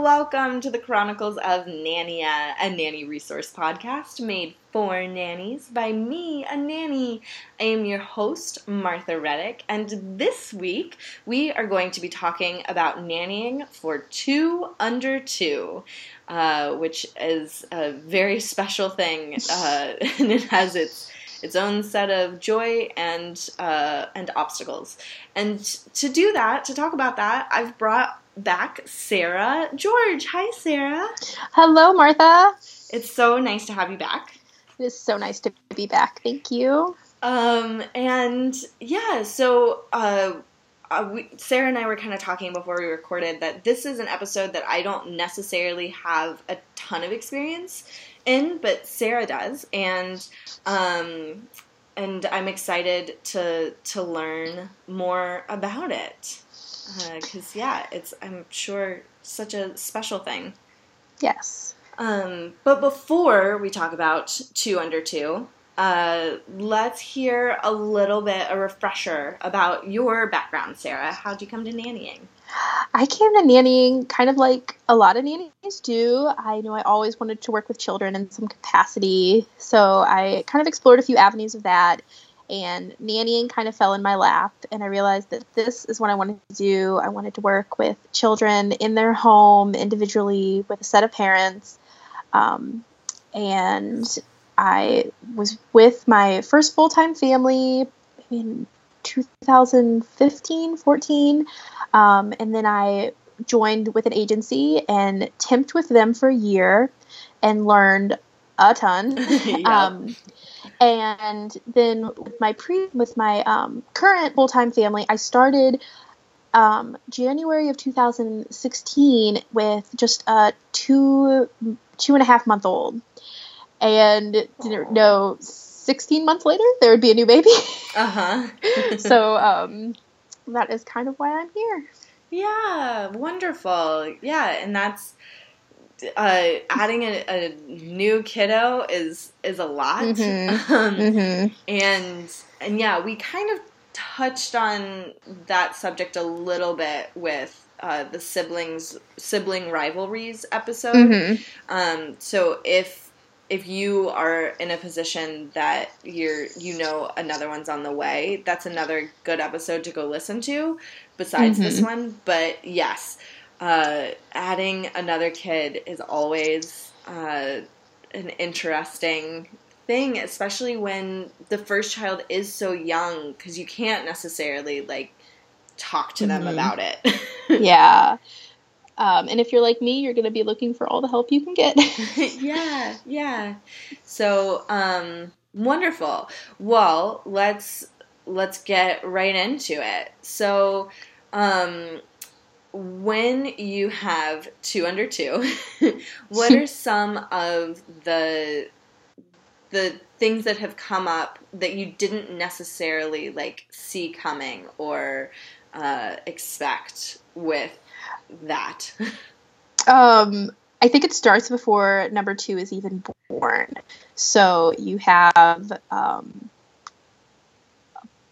welcome to the Chronicles of Nania, a nanny resource podcast made for nannies by me, a nanny. I am your host, Martha Reddick, and this week we are going to be talking about nannying for two under two, uh, which is a very special thing, uh, and it has its its own set of joy and uh, and obstacles. And to do that, to talk about that, I've brought back Sarah George. Hi, Sarah. Hello, Martha. It's so nice to have you back. It is so nice to be back. Thank you. Um, and yeah, so uh, uh, we, Sarah and I were kind of talking before we recorded that this is an episode that I don't necessarily have a ton of experience in, but Sarah does, and um, and I'm excited to to learn more about it because yeah, it's I'm sure such a special thing. Yes. Um, but before we talk about two under two, uh, let's hear a little bit a refresher about your background, Sarah. How'd you come to nannying? I came to nannying kind of like a lot of nannies do. I know I always wanted to work with children in some capacity, so I kind of explored a few avenues of that. And nannying kind of fell in my lap, and I realized that this is what I wanted to do. I wanted to work with children in their home individually with a set of parents. Um, and I was with my first full time family in 2015, 14. Um, and then I joined with an agency and temped with them for a year and learned a ton. Um, and then with my pre with my um, current full time family, I started um, January of 2016 with just a two two and a half month old, and didn't know 16 months later there would be a new baby. Uh huh. so um, that is kind of why I'm here. yeah, wonderful. Yeah, and that's uh, adding a, a new kiddo is is a lot. Mhm. Um, Mm-hmm. and and yeah, we kind of touched on that subject a little bit with uh, the siblings sibling rivalries episode. Mhm. Um, so if if you are in a position that you're you know another one's on the way, that's another good episode to go listen to. Besides this one, but yes, uh, adding another kid is always uh, an interesting thing, especially when the first child is so young, because you can't necessarily like talk to them Mhm. about it. Yeah. Um, and if you're like me, you're going to be looking for all the help you can get. yeah, yeah. So, um, wonderful. Well, let's let's get right into it. So, um, when you have two under two, what are some of the the things that have come up that you didn't necessarily like see coming or uh, expect with that? Um, I think it starts before number two is even born. So you have um,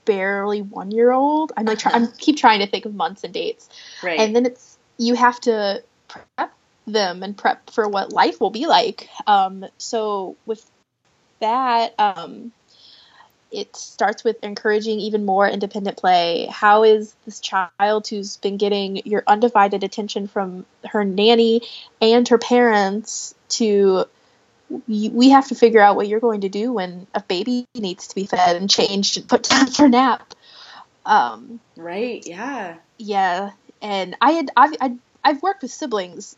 barely one year old. I'm like, try- I'm keep trying to think of months and dates, right. and then it's you have to prep them and prep for what life will be like. Um, so with that, um, it starts with encouraging even more independent play. How is this child who's been getting your undivided attention from her nanny and her parents to we have to figure out what you're going to do when a baby needs to be fed and changed and put down for nap. Um, right. Yeah. Yeah. And I had I've I, I've worked with siblings,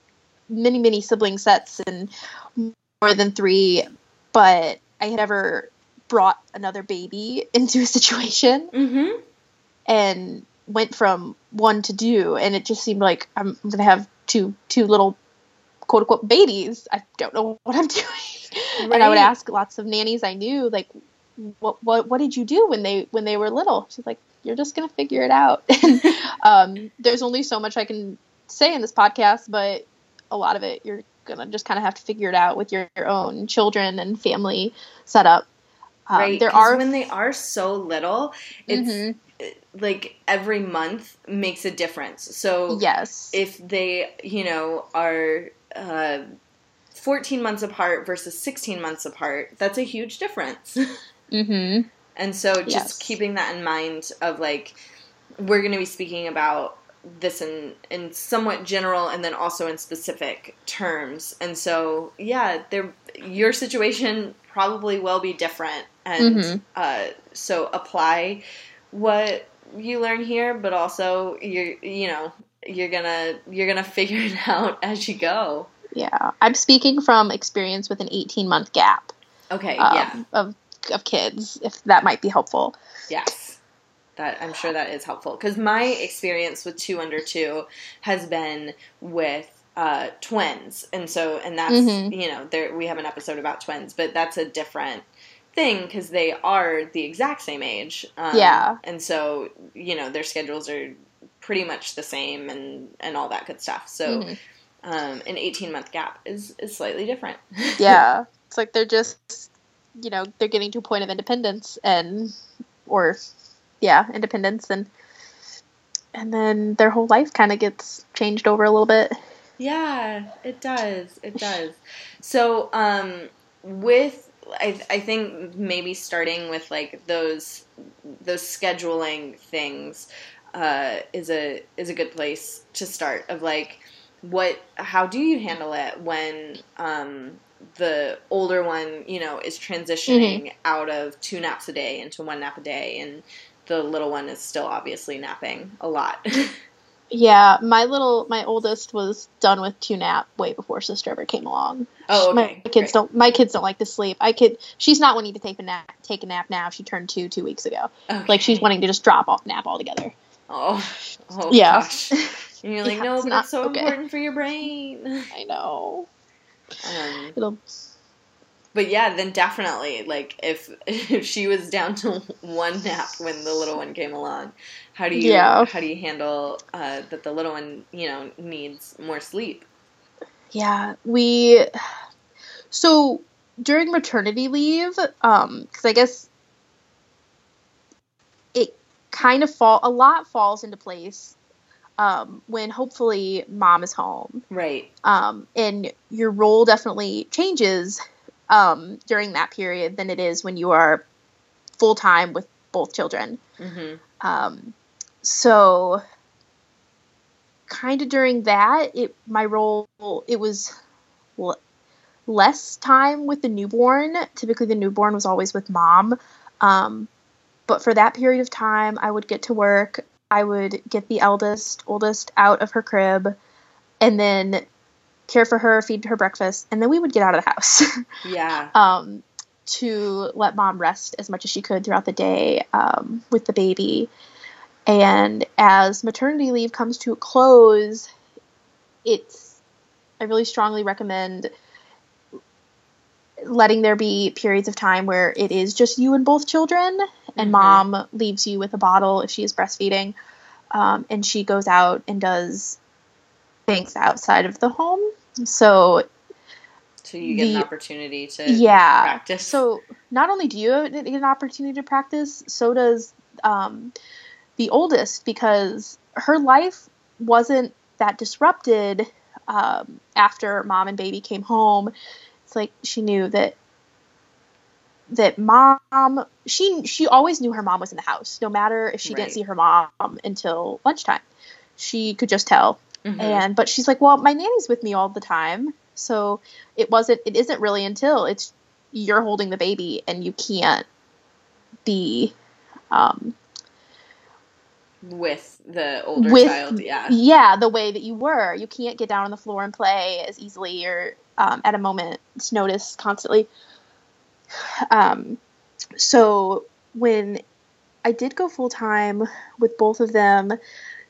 many many sibling sets and more than three, but I had ever brought another baby into a situation mm-hmm. and went from one to two, and it just seemed like I'm gonna have two two little quote unquote babies. I don't know what I'm doing. Right. And I would ask lots of nannies I knew, like, what what what did you do when they when they were little? She's like, you're just gonna figure it out. and um, there's only so much I can say in this podcast, but a lot of it you're gonna just kind of have to figure it out with your, your own children and family setup. Um, right. There are when they are so little, it's mm-hmm. like every month makes a difference. So yes, if they you know are. Uh, 14 months apart versus 16 months apart, that's a huge difference. Mm-hmm. And so just yes. keeping that in mind of like, we're going to be speaking about this in, in somewhat general and then also in specific terms. And so, yeah, there, your situation probably will be different. And mm-hmm. uh, so apply what you learn here, but also you're, you know, you're gonna you're gonna figure it out as you go. Yeah, I'm speaking from experience with an 18 month gap. Okay, um, yeah, of of kids, if that might be helpful. Yes, that I'm sure that is helpful because my experience with two under two has been with uh, twins, and so and that's mm-hmm. you know there we have an episode about twins, but that's a different thing because they are the exact same age. Um, yeah, and so you know their schedules are pretty much the same and and all that good stuff. So. Mm-hmm. Um, an 18 month gap is, is slightly different. yeah. It's like they're just you know they're getting to a point of independence and or yeah independence and and then their whole life kind of gets changed over a little bit yeah it does it does so um with I, I think maybe starting with like those those scheduling things uh, is a is a good place to start of like what how do you handle it when um, the older one, you know, is transitioning mm-hmm. out of two naps a day into one nap a day, and the little one is still obviously napping a lot. yeah, my little, my oldest was done with two nap way before sister ever came along. Oh, okay. My kids Great. don't. My kids don't like to sleep. I could. She's not wanting to take a nap. Take a nap now. She turned two two weeks ago. Okay. Like she's wanting to just drop off nap altogether. Oh, oh yeah. Gosh. And you're like, yeah, no, it's but not, it's so okay. important for your brain. I know. Um, It'll. But yeah, then definitely, like if if she was down to one nap when the little one came along, how do you yeah. how do you handle uh, that the little one you know needs more sleep? Yeah, we. So during maternity leave, um, because I guess kind of fall a lot falls into place um, when hopefully mom is home. Right. Um, and your role definitely changes um, during that period than it is when you are full time with both children. Mm-hmm. Um, so, kind of during that, it my role it was l- less time with the newborn. Typically, the newborn was always with mom. But for that period of time, I would get to work. I would get the eldest, oldest out of her crib and then care for her, feed her breakfast, and then we would get out of the house. yeah. Um, to let mom rest as much as she could throughout the day um, with the baby. And as maternity leave comes to a close, it's I really strongly recommend letting there be periods of time where it is just you and both children, and mm-hmm. mom leaves you with a bottle if she is breastfeeding, um, and she goes out and does things outside of the home. So, so you get the, an opportunity to yeah practice. So not only do you get an opportunity to practice, so does um, the oldest because her life wasn't that disrupted um, after mom and baby came home, it's like she knew that that mom she she always knew her mom was in the house no matter if she Right. didn't see her mom until lunchtime she could just tell Mhm. and but she's like well my nanny's with me all the time so it wasn't it isn't really until it's you're holding the baby and you can't be um with the older with child. Yeah. yeah the way that you were you can't get down on the floor and play as easily or um, at a moment's notice constantly um, so when i did go full time with both of them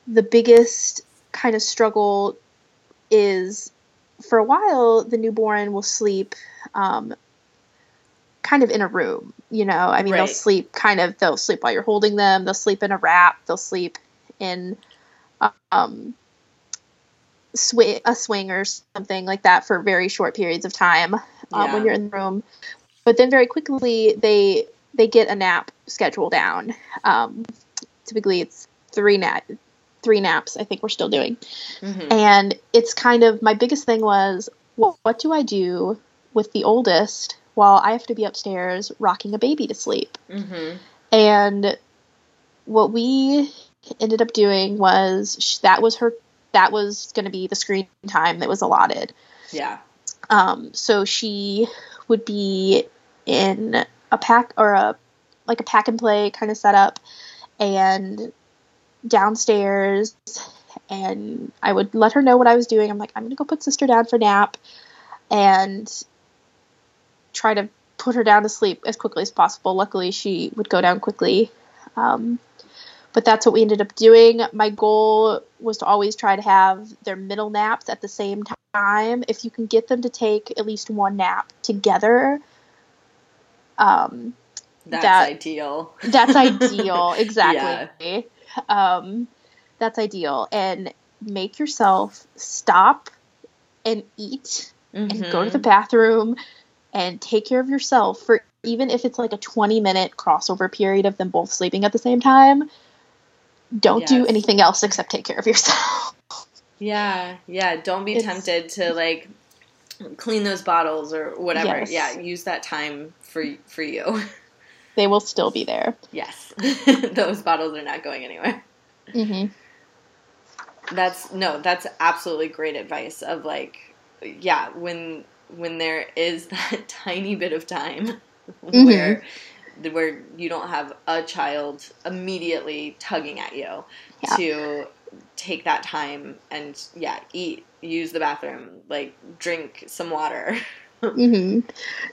the biggest kind of struggle is for a while the newborn will sleep um, kind of in a room you know? I mean they'll sleep kind of they'll sleep while you're holding them they'll sleep in a wrap they'll sleep in um swi- a swing or something like that for very short periods of time um, Yeah. when you're in the room but then very quickly they they get a nap schedule down um, typically it's three nap three naps i think we're still doing Mhm. and it's kind of my biggest thing was what, what do i do with the oldest while i have to be upstairs rocking a baby to sleep Mhm. and what we ended up doing was sh- that was her that was going to be the screen time that was allotted Yeah. um, so she would be in a pack or a like a pack and play kind of setup and downstairs and I would let her know what I was doing. I'm like, I'm gonna go put sister down for nap and try to put her down to sleep as quickly as possible. Luckily she would go down quickly. Um, but that's what we ended up doing. My goal was to always try to have their middle naps at the same time. If you can get them to take at least one nap together, um, That's That- ideal. that's ideal. Exactly. Um, that's ideal. And make yourself stop and eat and go to the Mhm. bathroom and take care of yourself for even if it's like a 20 minute crossover period of them both sleeping at the same time. Don't do anything else except take care of yourself. Yeah, yeah. Don't be It's- tempted to like clean those bottles or whatever. Yes. Yeah, use that time for for you. they will still be there. yes, those bottles are not going anywhere. Mm-hmm. That's no, that's absolutely great advice. Of like, yeah, when when there is that tiny bit of time Mhm. where where you don't have a child immediately tugging at you Yeah. to take that time and yeah eat use the bathroom like drink some water. Hmm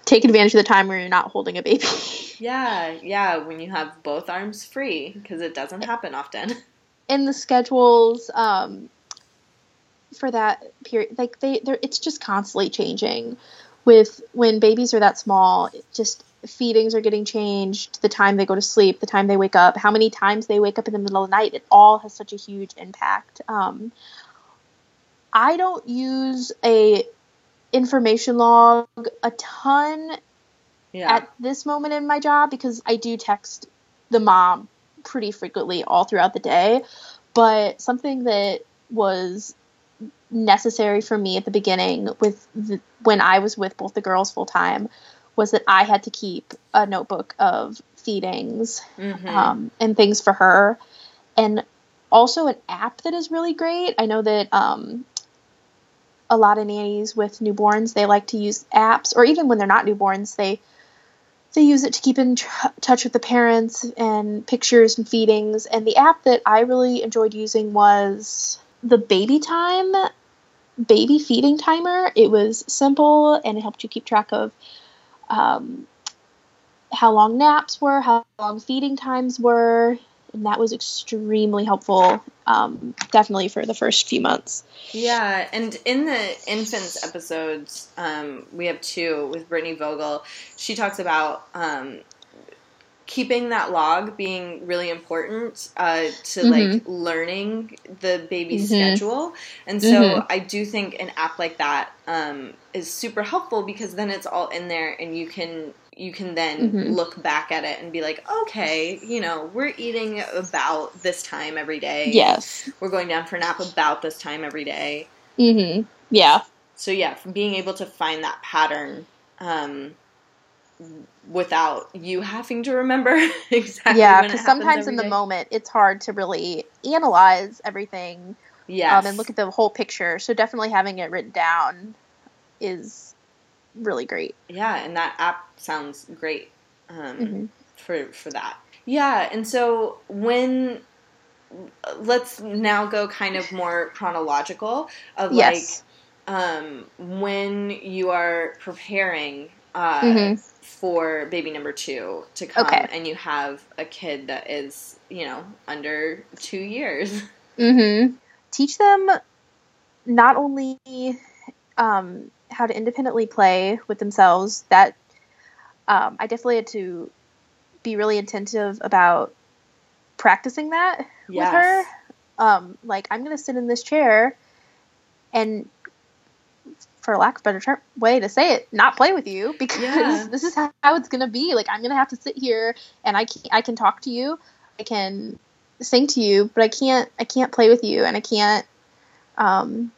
Take advantage of the time where you're not holding a baby. yeah yeah when you have both arms free because it doesn't happen often. In the schedules um, for that period like they they're it's just constantly changing. With when babies are that small it just feedings are getting changed the time they go to sleep the time they wake up how many times they wake up in the middle of the night it all has such a huge impact um, i don't use a information log a ton yeah at this moment in my job because I do text the mom pretty frequently all throughout the day. But something that was necessary for me at the beginning with the, when I was with both the girls full time was that I had to keep a notebook of feedings Mhm. um, and things for her, and also an app that is really great. I know that um, a lot of nannies with newborns they like to use apps, or even when they're not newborns, they they use it to keep in tr- touch with the parents and pictures and feedings. And the app that I really enjoyed using was the Baby Time baby feeding timer. It was simple and it helped you keep track of um, how long naps were, how long feeding times were, and that was extremely helpful, um, definitely for the first few months. Yeah, and in the infants episodes, um, we have two with Brittany Vogel. She talks about um, keeping that log being really important uh, to like learning the baby's Mhm. schedule. And so Mhm. I do think an app like that um, is super helpful because then it's all in there and you can you can then Mhm. look back at it and be like, okay, you know, we're eating about this time every day Yes. we're going down for a nap about this time every day. Mm-hmm. Yeah. So yeah, from being able to find that pattern um, without you having to remember exactly. Yeah, because sometimes in the day. moment it's hard to really analyze everything yes, um, and look at the whole picture. So definitely having it written down is really great. yeah, and that app sounds great um, Mhm. for for that. Yeah, and so when let's now go kind of more chronological of Yes. like um, when you are preparing uh, Mhm. for baby number two to come Okay. and you have a kid that is you know under two years Mm-hmm. Teach them not only um, how to independently play with themselves. That um, I definitely had to be really attentive about practicing that with her. Um, like I'm gonna sit in this chair, and for lack of a better term, way to say it, not play with you because Yeah. this is how, how it's gonna be. Like I'm gonna have to sit here and I can I can talk to you, I can sing to you, but I can't I can't play with you and I can't um,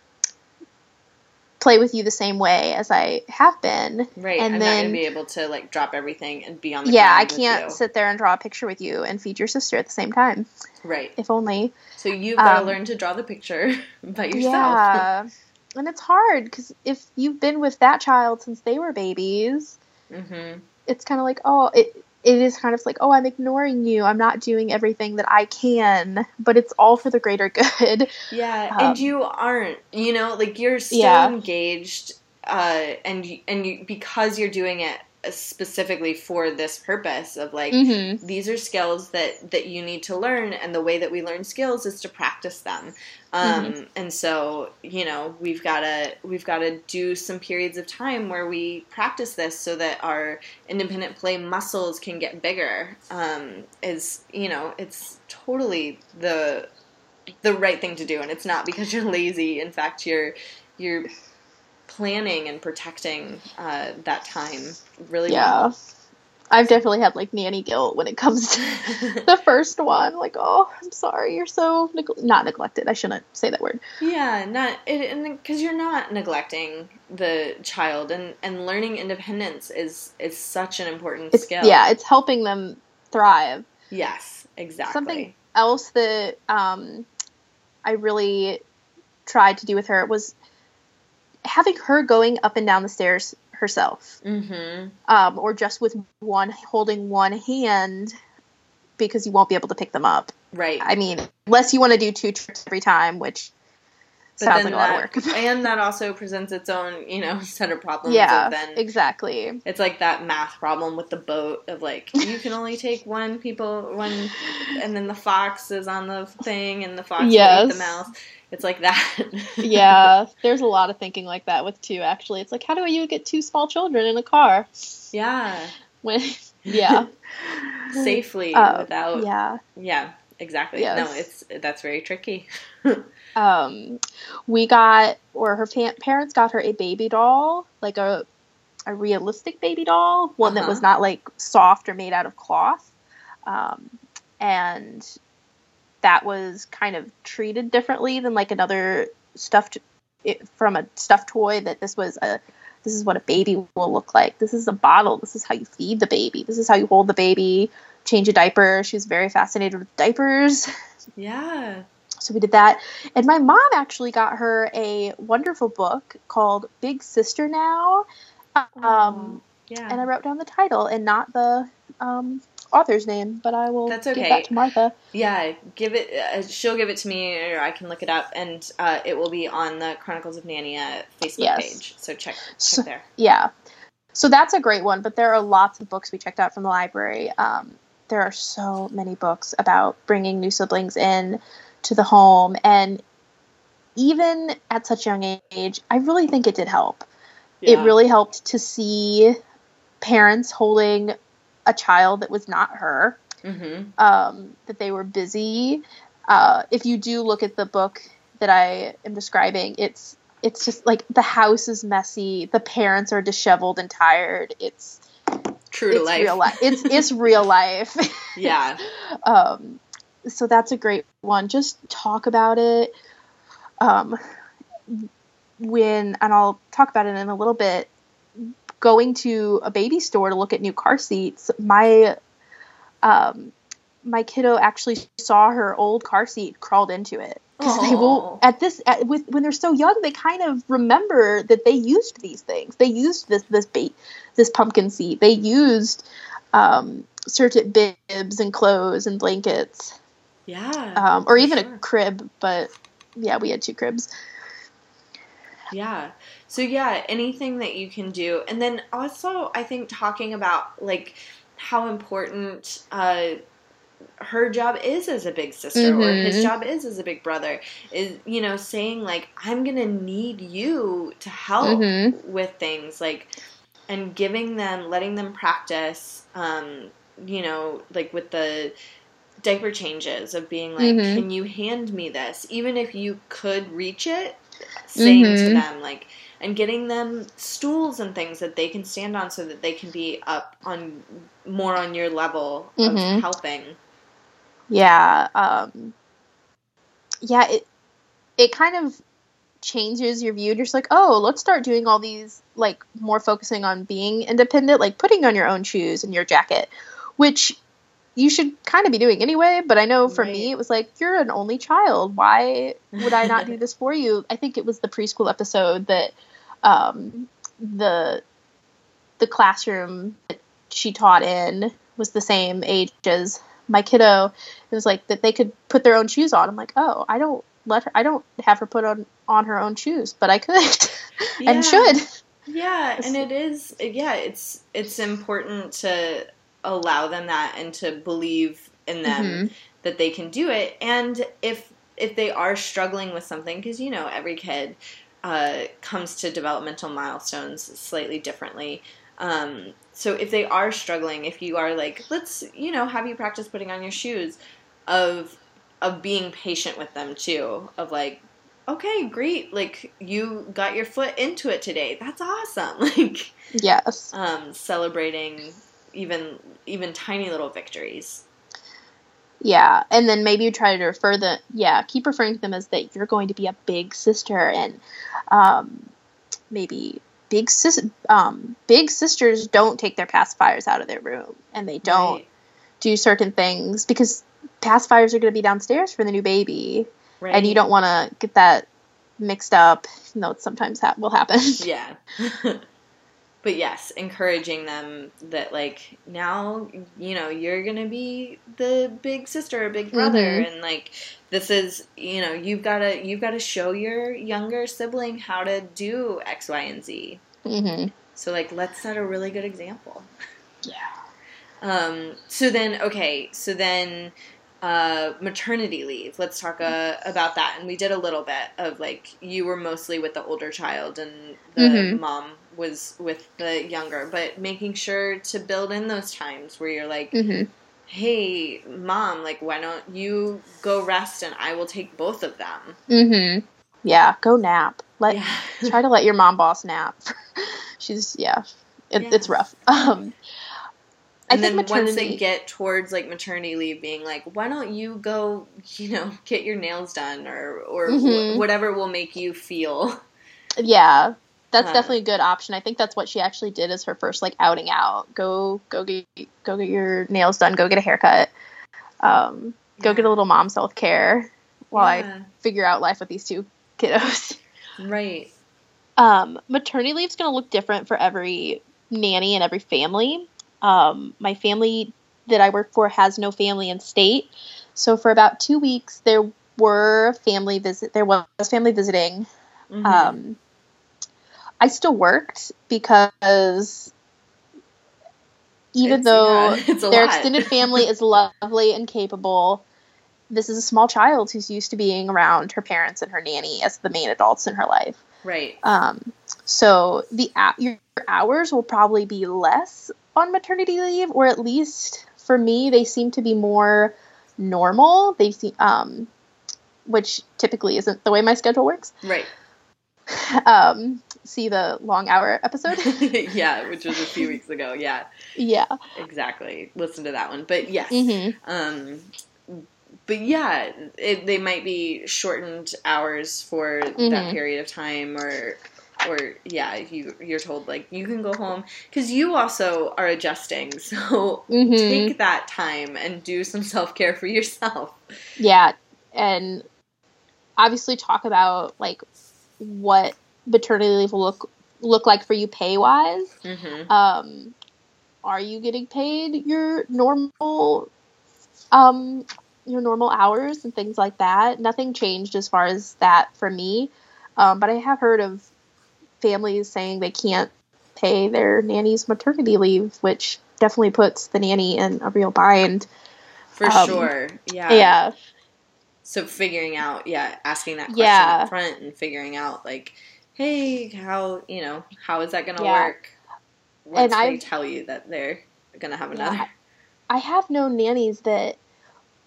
play with you the same way as I have been. right And i'm then not gonna be able to like drop everything and be on the yeah, I can't sit there and draw a picture with you and feed your sister at the same time. right If only. so you've got to Um, learn to draw the picture by yourself Yeah. and it's hard because if you've been with that child since they were babies, hmm it's kind of like, oh, it it is kind of like, oh, I'm ignoring you. I'm not doing everything that I can, but it's all for the greater good. Yeah, Um, and you aren't, you know, like you're still Yeah. engaged, uh, and and you because you're doing it specifically for this purpose of like Mhm. these are skills that that you need to learn, and the way that we learn skills is to practice them. Um, Mm-hmm. And so, you know, we've got to we've got to do some periods of time where we practice this so that our independent play muscles can get bigger. Um, is you know, it's totally the the right thing to do and it's not because you're lazy in fact you're you're planning and protecting uh, that time really Yeah. well I've definitely had like nanny guilt when it comes to the first one. Like, oh, I'm sorry, you're so neg- not neglected. I shouldn't say that word. yeah not it, and because you're not neglecting the child and and learning independence is is such an important It's skill yeah, it's helping them thrive. yes exactly Something else that um, I really tried to do with her was having her going up and down the stairs herself, mm-hmm um, or just with one holding one hand because you won't be able to pick them up. right I mean, unless you want to do two trips every time, which But sounds like a lot of work. and that also presents its own you know set of problems yeah, of then exactly. It's like that math problem with the boat of like you can only take one people one, and then the fox is on the thing and the fox Yes. the mouse. It's like that. Yeah, there's a lot of thinking like that with two. Actually, it's like, how do you get two small children in a car? yeah. When, yeah, Safely Uh, without. Yeah. yeah. Exactly. Yes. No, it's that's very tricky. Um, we got, or her fa- parents got her a baby doll, like a a realistic baby doll, one that Uh-huh. was not like soft or made out of cloth, um, and that was kind of treated differently than like another stuffed it, from a stuffed toy. That this was a this is what a baby will look like. This is a bottle. This is how you feed the baby. This is how you hold the baby. Change a diaper. She was very fascinated with diapers. Yeah. So we did that. And my mom actually got her a wonderful book called Big Sister Now. Um, Yeah. and I wrote down the title and not the um, author's name, but I will That's give okay. that to Martha. Yeah, give it. Uh, she'll give it to me, or I can look it up, and uh, it will be on the Chronicles of Nania Facebook Yes. page. So check check So- there. Yeah. So that's a great one, but there are lots of books we checked out from the library. Um, there are so many books about bringing new siblings in to the home. And even at such a young age, I really think it did help. it really helped to see parents holding a child that was not her Mm-hmm. um, that they were busy uh, if you do look at the book that i am describing it's it's just like the house is messy the parents are disheveled and tired it's True to it's life. real life it's it's real life Yeah. um, so that's a great one just talk about it um, when, and I'll talk about it in a little bit, going to a baby store to look at new car seats, my um, my kiddo actually saw her old car seat, crawled into it. Because they will at this at, with when they're so young, they kind of remember that they used these things. They used this this bait this pumpkin seed They used um, certain bibs and clothes and blankets. Yeah. Um, or even sure. a crib, but yeah, we had two cribs. Yeah. So yeah, anything that you can do, and then also I think talking about like how important uh, her job is as a big sister or his Mhm. job is as a big brother is you know saying like I'm gonna need you to help Mhm. with things like and giving them letting them practice um, you know like with the diaper changes of being like Mhm. can you hand me this even if you could reach it saying to Mhm. them like and getting them stools and things that they can stand on so that they can be up on more on your level of Mhm. helping Yeah. Um, yeah. It it kind of changes your view. You're just like, oh, let's start doing all these like more focusing on being independent, like putting on your own shoes and your jacket, which you should kind of be doing anyway. But I know for me, it was like you're an only child. Why would I not do this for you? I think it was the preschool episode that um, the the classroom that she taught in was the same age as my kiddo. It was like that they could put their own shoes on. I'm like, oh, I don't let her. I don't have her put on on her own shoes, but I could Yeah. and should. Yeah, and it is yeah, it's it's important to allow them that and to believe in them Mhm. that they can do it. And if if they are struggling with something because you know every kid uh, comes to developmental milestones slightly differently. Um, so if they are struggling, if you are like, let's you know have you practice putting on your shoes, of of being patient with them too, of like okay, great. Like you got your foot into it today. That's awesome. Like Yes. um, celebrating even even tiny little victories. Yeah, and then maybe you try to refer the yeah, keep referring to them as that you're going to be a big sister, and um, maybe big sis um, big sisters don't take their pacifiers out of their room, and they don't Right. do certain things because pacifiers are going to be downstairs for the new baby, Right. and you don't want to get that mixed up. You know, it sometimes ha- will happen. Yeah. but yes, encouraging them that like now you know you're gonna be the big sister or big brother, Mhm. and like this is you know you've got to you've got to show your younger sibling how to do X, Y, and Z. hmm So like let's set a really good example. Yeah. Um, so then, okay, so then uh, maternity leave. Let's talk uh, about that. And we did a little bit of like you were mostly with the older child and the Mhm. mom was with the younger, but making sure to build in those times where you're like, hmm hey, mom, like, why don't you go rest and I will take both of them? hmm Yeah, go nap. Let Yeah. try to let your mom boss nap. She's yeah, it, Yeah. it's rough. Um, I and think then once they get towards like maternity leave, being like, why don't you go, you know, get your nails done or or wh- Mhm. whatever will make you feel. yeah, that's Uh, definitely a good option. I think that's what she actually did as her first like outing out. Go go get go get your nails done. Go get a haircut. Um, go get a little mom self care while I figure out life with these two kiddos. Right. Um, maternity leave is going to look different for every nanny and every family. Um, my family that I work for has no family in state, so for about two weeks there were family visit. There was family visiting. Mhm. I still worked because even It's- though yeah, their lot. extended family is lovely and capable, this is a small child who's used to being around her parents and her nanny as the main adults in her life. right. Um, so the your hours will probably be less on maternity leave, or at least for me, they seem to be more normal. They seem, um, which typically isn't the way my schedule works. Right. Um, see the long hour episode. yeah, which was a few weeks ago. Yeah, yeah. exactly. Listen to that one. But yes, hmm um, but yeah, it, they might be shortened hours for that Mhm. period of time, or or yeah, you you're told like you can go home because you also are adjusting. So Mhm. take that time and do some self care for yourself. Yeah, and obviously talk about like what maternity leave will look look like for you pay wise. Mm-hmm. Um, are you getting paid your normal um your normal hours and things like that? Nothing changed as far as that for me. Um, but I have heard of families saying they can't pay their nanny's maternity leave, which definitely puts the nanny in a real bind. For Um, sure. Yeah. yeah. So figuring out, yeah, asking that question Yeah. up front and figuring out like, hey, how you know, how is that gonna Yeah. work? Once And they I've- tell you that they're gonna have Yeah. another. I have known nannies that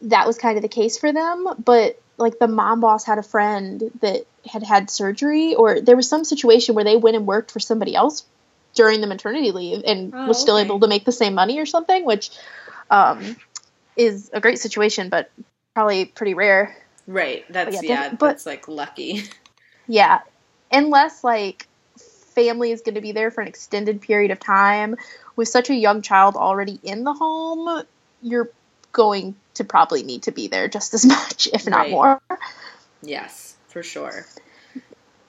that was kind of the case for them, but like the mom boss had a friend that had had surgery, or there was some situation where they went and worked for somebody else during the maternity leave and Oh, was still okay. able to make the same money or something, which um, is a great situation, but probably pretty rare. Right. That's yeah, yeah, def- but- that's like lucky. Yeah, unless like family is going to be there for an extended period of time with such a young child already in the home, you're going to probably need to be there just as much, if not Right. more. Yes, for sure.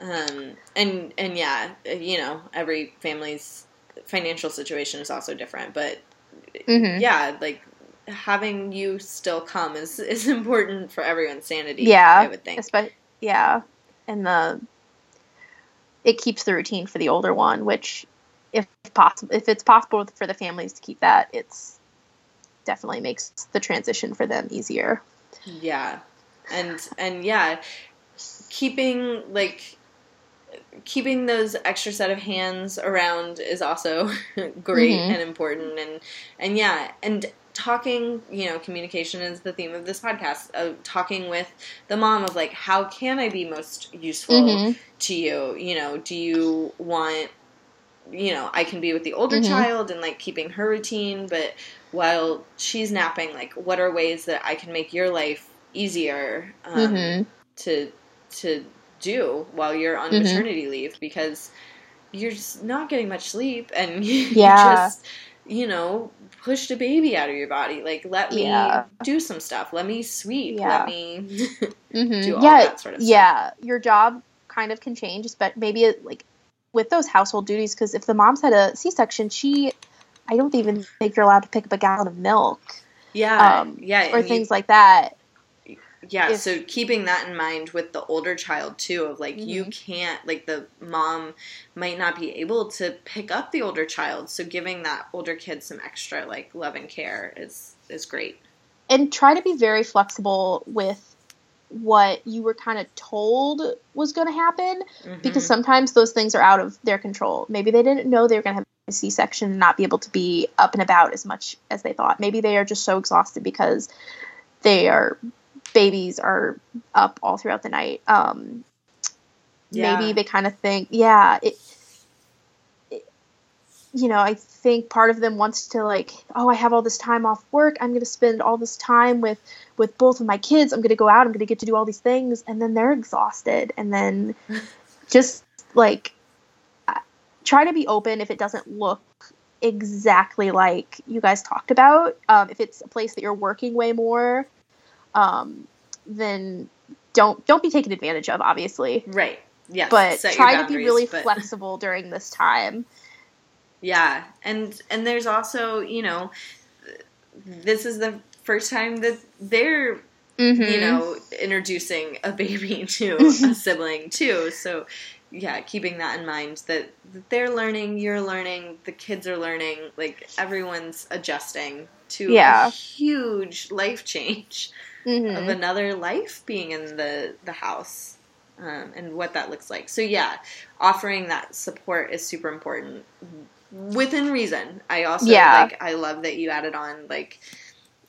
Um, and and yeah, you know, every family's financial situation is also different, but Mhm. yeah, like having you still come is is important for everyone's sanity. Yeah, I would think. Espe- yeah, and the it keeps the routine for the older one, which if possible, if it's possible for the families to keep that, it's definitely makes the transition for them easier. Yeah. And and yeah, keeping like keeping those extra set of hands around is also great Mhm. and important and and yeah, and talking, you know, communication is the theme of this podcast. Of talking with the mom of like how can I be most useful Mhm. to you? You know, do you want you know, I can be with the older Mhm. child and like keeping her routine, but while she's napping, like what are ways that I can make your life easier um, Mhm. to to do while you're on Mhm. maternity leave because you're just not getting much sleep and you Yeah. just you know push the baby out of your body like let me Yeah. do some stuff let me sweep Yeah. let me Mhm. do all yeah, that sort of stuff. yeah. Your job kind of can change, but maybe it, like with those household duties. Because if the mom's had a C-section, she, I don't even think you're allowed to pick up a gallon of milk yeah um, yeah or and you- things like that. Yeah, if- so keeping that in mind with the older child too, of like you Mhm. can't like the mom might not be able to pick up the older child, so giving that older kid some extra like love and care is is great. and try to be very flexible with what you were kind of told was going to happen because Mhm. sometimes those things are out of their control. Maybe they didn't know they were going to have a C-section and not be able to be up and about as much as they thought. Maybe they are just so exhausted because they are babies are up all throughout the night. Um, Yeah. Maybe they kind of think, yeah, it, it- you know, I think part of them wants to like, oh, I have all this time off work. I'm going to spend all this time with with both of my kids. I'm going to go out. I'm going to get to do all these things, and then they're exhausted, and then just like try to be open if it doesn't look exactly like you guys talked about. Um, if it's a place that you're working way more, um, then don't don't be taken advantage of, obviously. right. Yes, But try to be really but- flexible during this time. Yeah, and and there's also you know, this is the first time that they're Mm-hmm. you know introducing a baby to a sibling too so yeah keeping that in mind that they're learning you're learning the kids are learning like everyone's adjusting to Yeah. a huge life change Mhm. of another life being in the the house um, and what that looks like so yeah offering that support is super important within reason i also Yeah. like i love that you added on like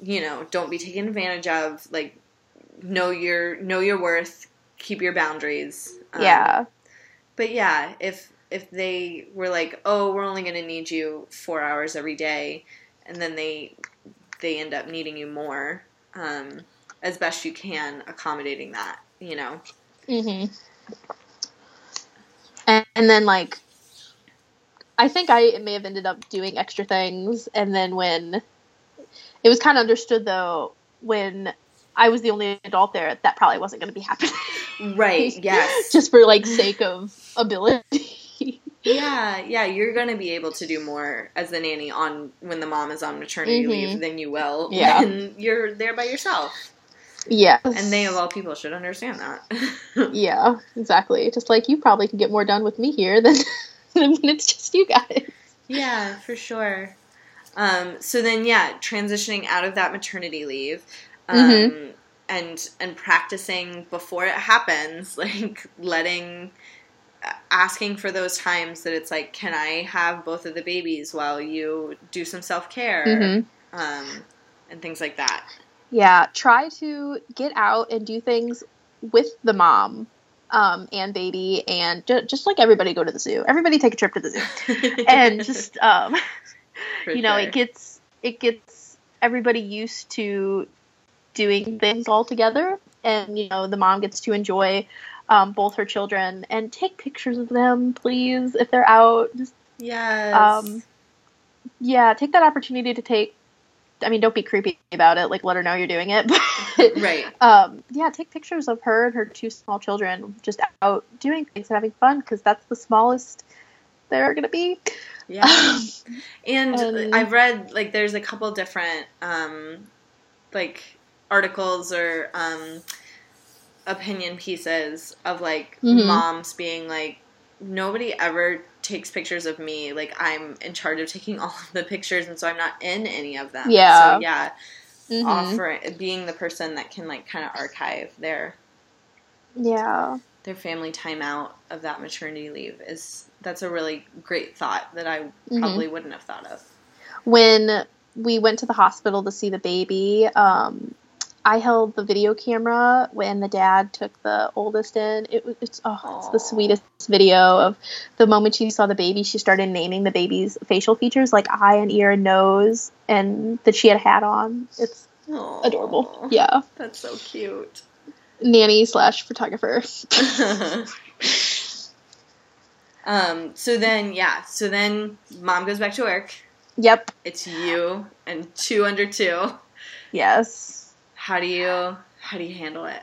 you know don't be taken advantage of like know your know your worth keep your boundaries Um, yeah. but yeah if if they were like oh we're only going to need you four hours every day and then they they end up needing you more um as best you can accommodating that, you know. Mm-hmm. And, and then like, I think I may have ended up doing extra things, and then when it was kind of understood though when I was the only adult there, that probably wasn't going to be happening. Right. Yes. Just for like sake of ability. yeah, yeah, you're going to be able to do more as the nanny on when the mom is on maternity Mhm. leave than you will Yeah. when you're there by yourself. Yes. And they of all people should understand that. Yeah, exactly. Just like you probably could get more done with me here than, than when it's just you guys. Yeah, for sure. Um, so then, yeah, transitioning out of that maternity leave, um, Mhm. and and practicing before it happens, like letting, asking for those times that it's like, can I have both of the babies while you do some self care, Mhm. um, and things like that. Yeah, try to get out and do things with the mom um, and baby, and ju- just like everybody go to the zoo. Everybody take a trip to the zoo, and just um, you know, sure. it gets it gets everybody used to doing things all together, and you know, the mom gets to enjoy um, both her children and take pictures of them, please, if they're out. Just yes, um, yeah, take that opportunity to take. I mean, don't be creepy about it. Like, let her know you're doing it. But, right. um, yeah, take pictures of her and her two small children just out doing things and having fun because that's the smallest they're gonna be. Yeah. And And- I've read like there's a couple different um like articles or um opinion pieces of like Mhm. moms being like nobody ever takes pictures of me like I'm in charge of taking all of the pictures and so I'm not in any of them. Yeah. So yeah, Mhm. offer being the person that can like kind of archive their Yeah. their family time out of that maternity leave is that's a really great thought that I Mhm. probably wouldn't have thought of. When we went to the hospital to see the baby, um, I held the video camera when the dad took the oldest in. It was it's oh, it's the sweetest video of the moment she saw the baby. She started naming the baby's facial features like eye and ear and nose, and that she had a hat on. It's adorable. Yeah, That's so cute. nanny slash photographer. um, so then, yeah, so then mom goes back to work. yep. It's you and two under two. Yes. How do you how do you handle it?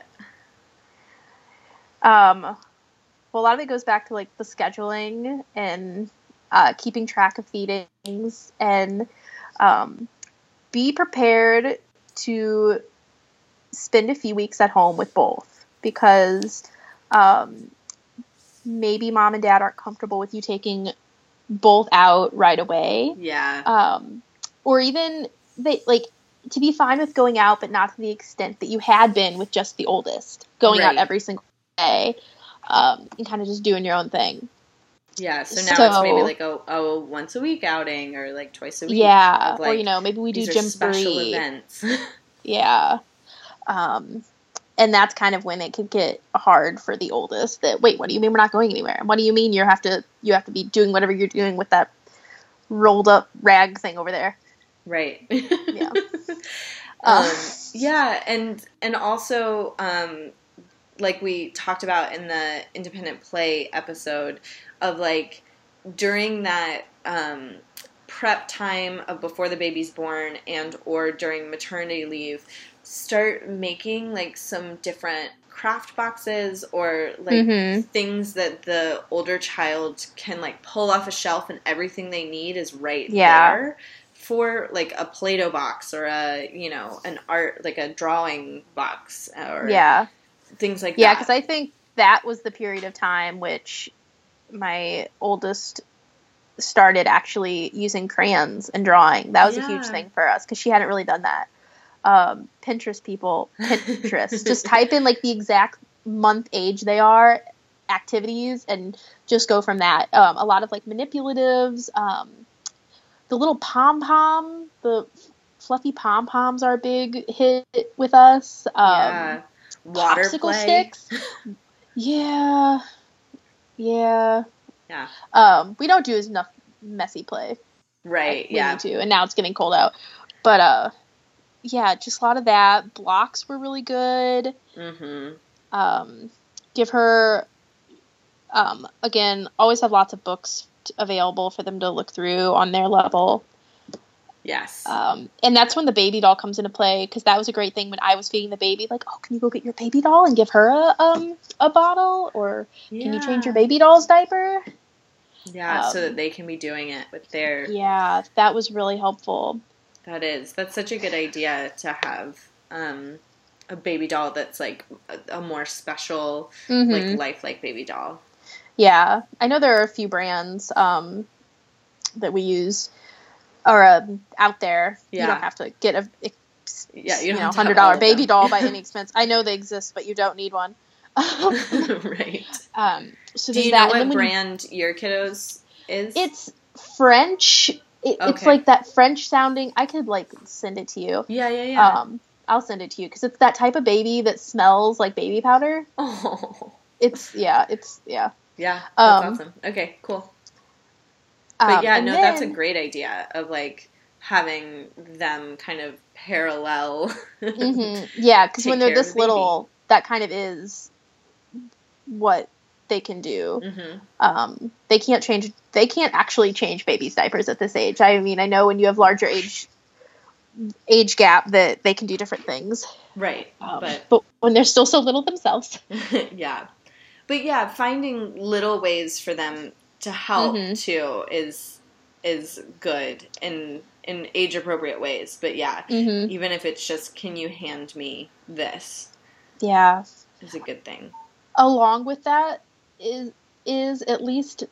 Um, well, a lot of it goes back to like the scheduling and uh, keeping track of feedings and um, be prepared to spend a few weeks at home with both because um, maybe mom and dad aren't comfortable with you taking both out right away Yeah. um, or even they like to be fine with going out, but not to the extent that you had been with just the oldest, going out every single day, um, and kind of just doing your own thing. yeah. So now it's maybe like a oh once a week outing or like twice a week. yeah, of, or you know, maybe we do gym special free. events. Yeah, um, and that's kind of when it could get hard for the oldest. That wait, what do you mean we're not going anywhere? What do you mean you have to you have to be doing whatever you're doing with that rolled up rag thing over there? Right. Yeah. um, Uh. yeah, and and also um, like we talked about in the independent play episode of like during that um, prep time of before the baby's born and or during maternity leave start making like some different craft boxes or like Mhm. things that the older child can like pull off a shelf and everything they need is right Yeah. there for like a play-doh box or a you know an art like a drawing box or Yeah. things like Yeah, that because I think that was the period of time which my oldest started actually using crayons and drawing. That was a huge thing for us because she hadn't really done that. Um, Pinterest people, Pinterest, just type in like the exact month age they are, activities, and just go from that. Um, a lot of like manipulatives, um, the little pom pom, the fluffy pom poms are a big hit with us. Um, yeah water popsicle play. sticks. Yeah, yeah. yeah Um, we don't do as enough messy play. right We yeah need to, and now it's getting cold out. But uh, yeah, just a lot of that. Blocks were really good. Mm-hmm. Um, give her, um, again, always have lots of books available for them to look through on their level. Yes. Um, and that's when the baby doll comes into play because that was a great thing when I was feeding the baby. Like, oh, can you go get your baby doll and give her a um a bottle, or can you change your baby doll's diaper? Yeah, so um, that they can be doing it with their. Yeah, that was really helpful. That is. That's such a good idea to have um, a baby doll that's like a, a more special, Mhm. like lifelike baby doll. Yeah, I know there are a few brands um, that we use or um, out there. Yeah. You don't have to get a ex- Yeah, you you, don't know have to hundred dollar baby doll by any expense. I know they exist, but you don't need one. right. um, so Do you that. know what when you- brand your kiddos is? It's French. It, It's like that French sounding. I could like send it to you. yeah, yeah, yeah. Um, I'll send it to you because it's that type of baby that smells like baby powder. oh, It's yeah, it's yeah. Yeah. That's Um, awesome. Okay, cool. But Um, yeah, no, that's a great idea of like having them kind of parallel. Mhm. Yeah, because when they're this the little, that kind of is what they can do. hmm Um, they can't change. They can't actually change babies' diapers at this age. I mean, I know when you have larger age age gap that they can do different things, Right, um, but but when they're still so little themselves, yeah, but yeah, finding little ways for them to help Mhm. too is is good in in age appropriate ways. But yeah, mm-hmm. even if it's just, can you hand me this? yeah. Is a good thing. Along with that is is at least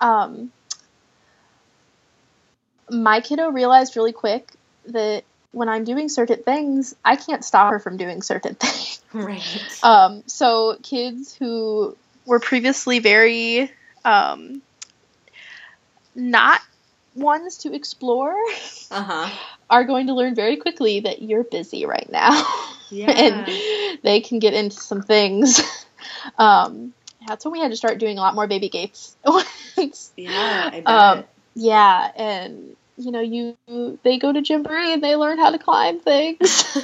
um, my kiddo realized really quick that when I'm doing certain things, I can't stop her from doing certain things. Right. Um, so kids who were previously very um, not ones to explore Uh huh. are going to learn very quickly that you're busy right now. Yeah. and they can get into some things. Um, that's when we had to start doing a lot more baby gates. Yeah, I bet. um, yeah, and you know, you they go to Gymboree and they learn how to climb things.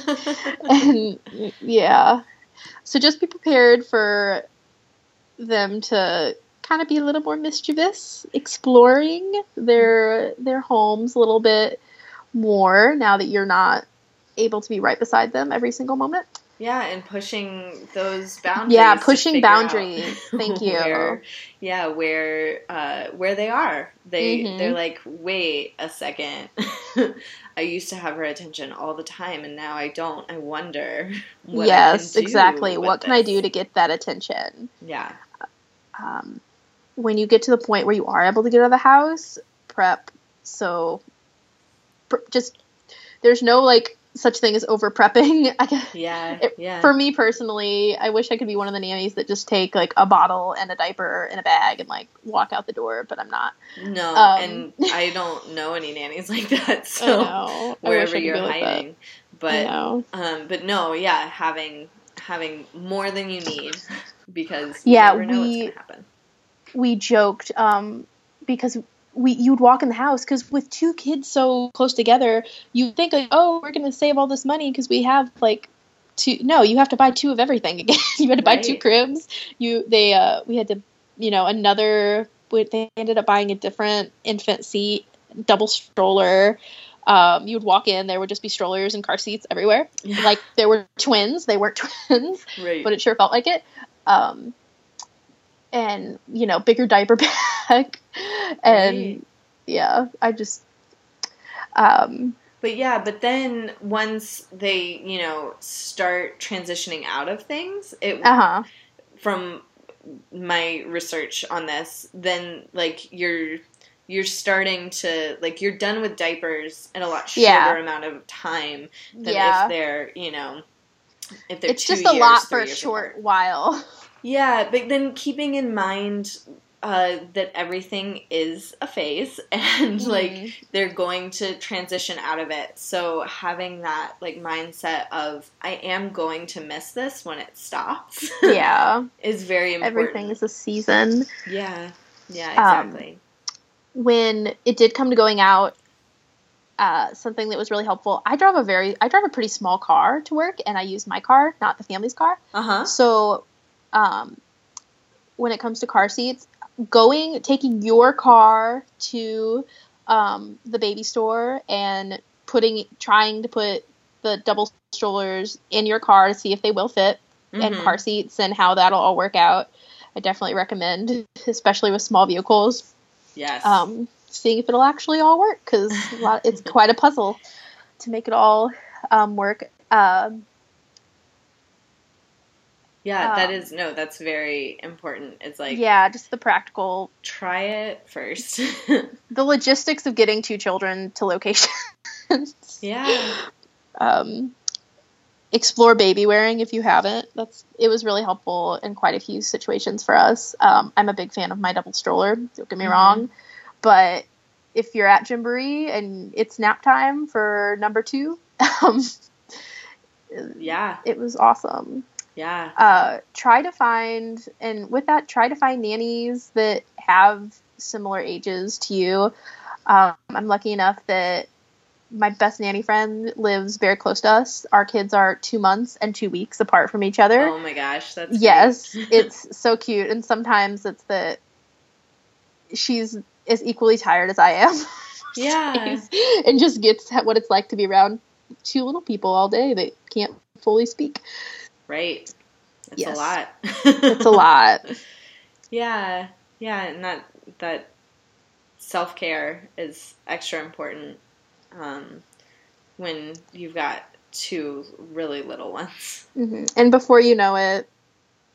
and yeah, so just be prepared for them to kind of be a little more mischievous, exploring their their homes a little bit more now that you're not able to be right beside them every single moment. Yeah, and pushing those boundaries. Yeah, pushing boundaries. Thank you. where- yeah, where uh, where they are. They Mhm. they're like, wait a second. I used to have her attention all the time, and now I don't. I wonder. What I yes, do exactly. What can I do to get that attention? Yeah. um, when you get to the point where you are able to get out of the house, prep. So, pr- just there's no like such thing as over prepping. Yeah. It- yeah. For me personally, I wish I could be one of the nannies that just take like a bottle and a diaper in a bag and like walk out the door, but I'm not. no, um, and I don't know any nannies like that. So. I I wherever you're be like hiding, but um, but no, yeah, having having more than you need because Yeah, you never know we- what's gonna happen. we joked um, because we you'd walk in the house because with two kids so close together, you think like, oh, we're gonna save all this money because we have like two. No, you have to buy two of everything again. you had to buy two cribs. You they uh we had to you know another. They ended up buying a different infant seat, double stroller. Um, you would walk in, there would just be strollers and car seats everywhere. Yeah. Like there were twins, they weren't twins Right. but it sure felt like it. Um, and you know, bigger diaper bag, and Right. yeah, I just, um, But yeah, but then once they, you know, start transitioning out of things, it uh huh, from my research on this, then like you're you're starting to like you're done with diapers in a lot shorter Yeah. amount of time than yeah. if they're, you know, if they're It's two just a years, lot for a short while. Yeah, but then keeping in mind uh, that everything is a phase and Mhm. like they're going to transition out of it. So having that like mindset of I am going to miss this when it stops yeah, is very important. everything is a season. yeah. Yeah, Um, exactly. When it did come to going out, uh, something that was really helpful. I drive a very, I drive a pretty small car to work, and I use my car, not the family's car. Uh huh. So, um, when it comes to car seats, going, taking your car to um, the baby store and putting, trying to put the double strollers in your car to see if they will fit, and Mhm. car seats and how that'll all work out. I definitely recommend, especially with small vehicles, Yes. um, seeing if it'll actually all work because it's quite a puzzle to make it all um, work. Um, yeah, that um, is no. That's very important. It's like yeah, just the practical, try it first. the logistics of getting two children to locations. yeah. um, explore baby wearing if you haven't. That's it was really helpful in quite a few situations for us. Um, I'm a big fan of my double stroller. Don't get me Mhm. wrong, but if you're at Gymboree and it's nap time for number two, um, Yeah. it was awesome. Yeah. uh, try to find and with that try to find nannies that have similar ages to you. Um, i'm lucky enough that my best nanny friend lives very close to us. Our kids are two months and two weeks apart from each other. Oh my gosh, that's yes it's so cute. And sometimes it's that she's as equally tired as i am. Yeah. and just gets what it's like to be around two little people all day that can't fully speak Right. That's Yes. a lot. it's a lot Yeah, yeah, and that that self care is extra important um, when you've got two really little ones. hmm And before you know it,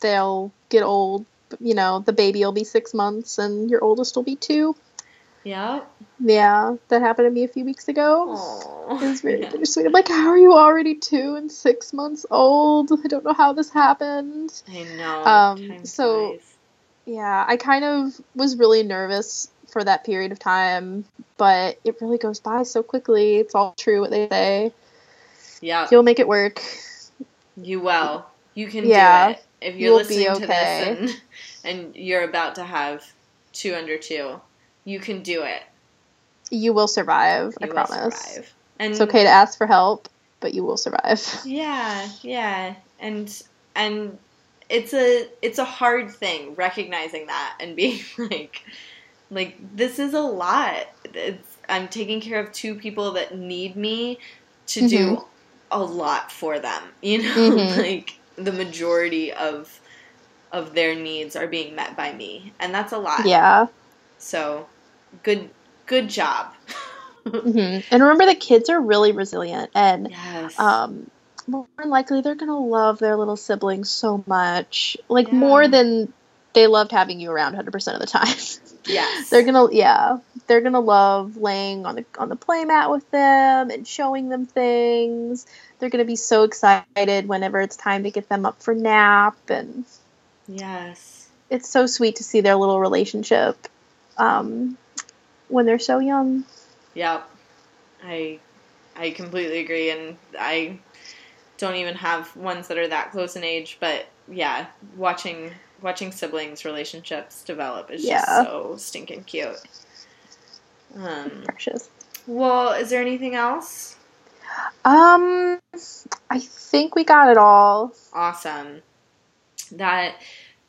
they'll get old. You know, the baby will be six months and your oldest will be two. Yep. Yeah, that happened to me a few weeks ago. Oh, It was very bittersweet. I'm like, how are you already two and six months old? I don't know how this happened. I know. Um, so- flies. Yeah, I kind of was really nervous for that period of time, but it really goes by so quickly. It's all true what they say. yeah, You'll make it work. you will. You can Yeah, do it if you're you'll listening to this and and you're about to have two under two. You can do it. You will survive, I will promise. survive. And It's okay to ask for help, but you will survive. Yeah, yeah, and and it's a it's a hard thing recognizing that and being like like this is a lot. It's, I'm taking care of two people that need me to do a lot for them. You know, Mhm. like the majority of of their needs are being met by me, and that's a lot. Yeah. So good good job. hmm And remember, the kids are really resilient, and yes. um, more than likely, they're gonna love their little siblings so much, like Yeah. more than they loved having you around 100% of the time. yes. they're gonna, yeah, they're gonna love laying on the on the playmat with them and showing them things. They're gonna be so excited whenever it's time to get them up for nap, and Yes. it's so sweet to see their little relationship um, when they're so young. Yep. I I completely agree and I don't even have ones that are that close in age, but yeah, watching watching siblings relationships develop is Yeah. just so stinking cute. Um, Precious. well, is there anything else? Um, I think we got it all. Awesome. That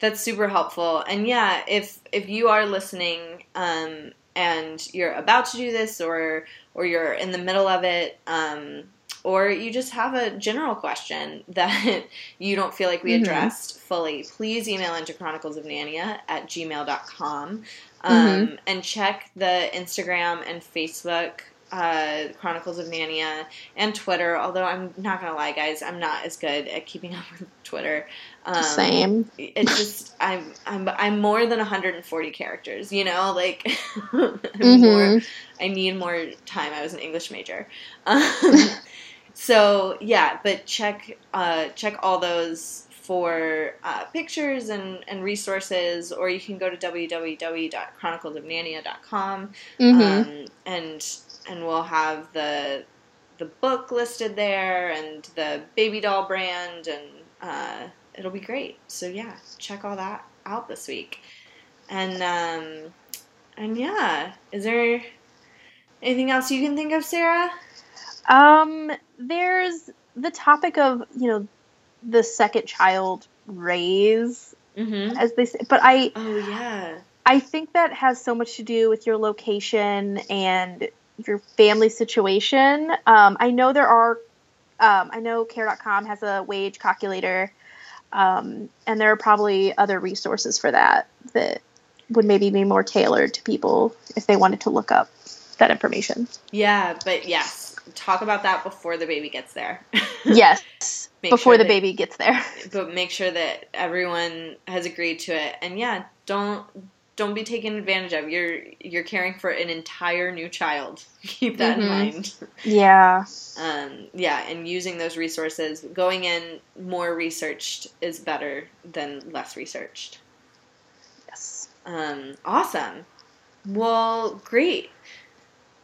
that's super helpful. And yeah, if if you are listening um, and you're about to do this or or you're in the middle of it um, or you just have a general question that you don't feel like we Mhm. addressed fully, please email into chroniclesofnania at gmail.com um, and check the Instagram and Facebook uh, Chronicles of Nania and Twitter. Although I'm not gonna lie, guys, I'm not as good at keeping up with Twitter. Um, Same. It's just I'm I'm I'm more than 140 characters. You know, like I'm Mhm. more. I need more time. I was an English major. Um, so yeah, but check uh, check all those for uh, pictures and, and resources, or you can go to www.chroniclesofnania.com hmm um, and and we'll have the the book listed there and the baby doll brand and uh, it'll be great. So yeah, check all that out this week. And um, and yeah, is there Anything else you can think of, Sarah? Um, there's the topic of you know the second child raise, Mm-hmm. as they say, but I Oh yeah. I think that has so much to do with your location and your family situation. Um, I know there are, um, I know Care.com has a wage calculator, um, and there are probably other resources for that that would maybe be more tailored to people if they wanted to look up that information. Yeah, but yes, talk about that before the baby gets there. yes, Make before sure the that- baby gets there. but make sure that everyone has agreed to it. And yeah, don't don't be taken advantage of. You're you're caring for an entire new child. Keep that in Mhm. mind. yeah. Um, yeah, and using those resources, going in more researched is better than less researched. Yes. Um, awesome. Well, great.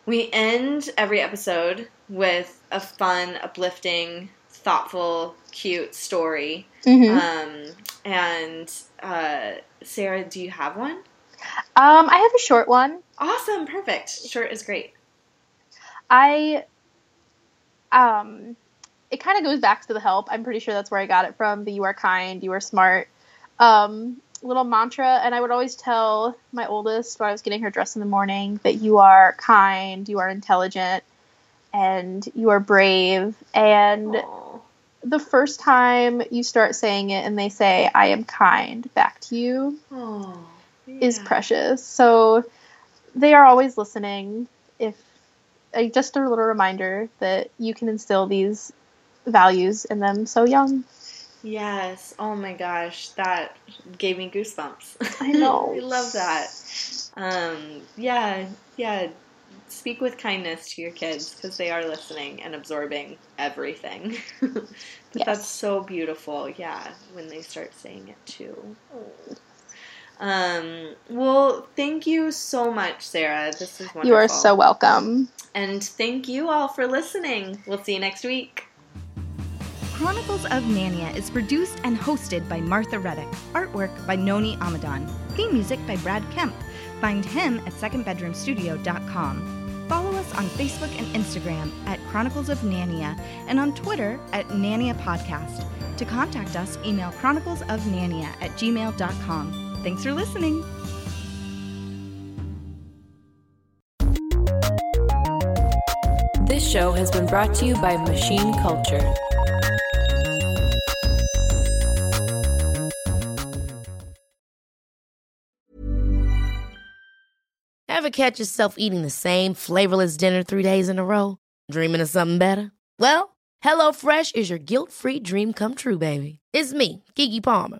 We end every episode with a fun, uplifting, thoughtful, cute story. Mhm. Um, and uh, Sarah, do you have one? Um, I have a short one. Awesome, perfect. Short is great. I um it kind of goes back to the help. I'm pretty sure that's where I got it from. The you are kind, you are smart. Um little mantra and I would always tell my oldest when I was getting her dressed in the morning that you are kind, you are intelligent, and you are brave. And Aw. the first time you start saying it and they say I am kind back to you Aw, is precious. So they are always listening. If uh, just a little reminder that you can instill these values in them so young. Yes. Oh my gosh, that gave me goosebumps. I know. I love that. Um, yeah, yeah. Speak with kindness to your kids because they are listening and absorbing everything. but Yes. that's so beautiful. Yeah, when they start saying it too. Um, well, thank you so much, Sarah. This is wonderful. You are so welcome. And thank you all for listening. We'll see you next week. Chronicles of Nania is produced and hosted by Martha Reddick. Artwork by Noni Amadon. Theme music by Brad Kemp. Find him at secondbedroomstudio.com. Follow us on Facebook and Instagram at Chronicles of Nania and on Twitter at Nania Podcast. To contact us, email chroniclesofnania at gmail.com. Thanks for listening. This show has been brought to you by Machine Culture. Ever catch yourself eating the same flavorless dinner three days in a row? Dreaming of something better? Well, HelloFresh is your guilt free dream come true, baby. It's me, Keke Palmer.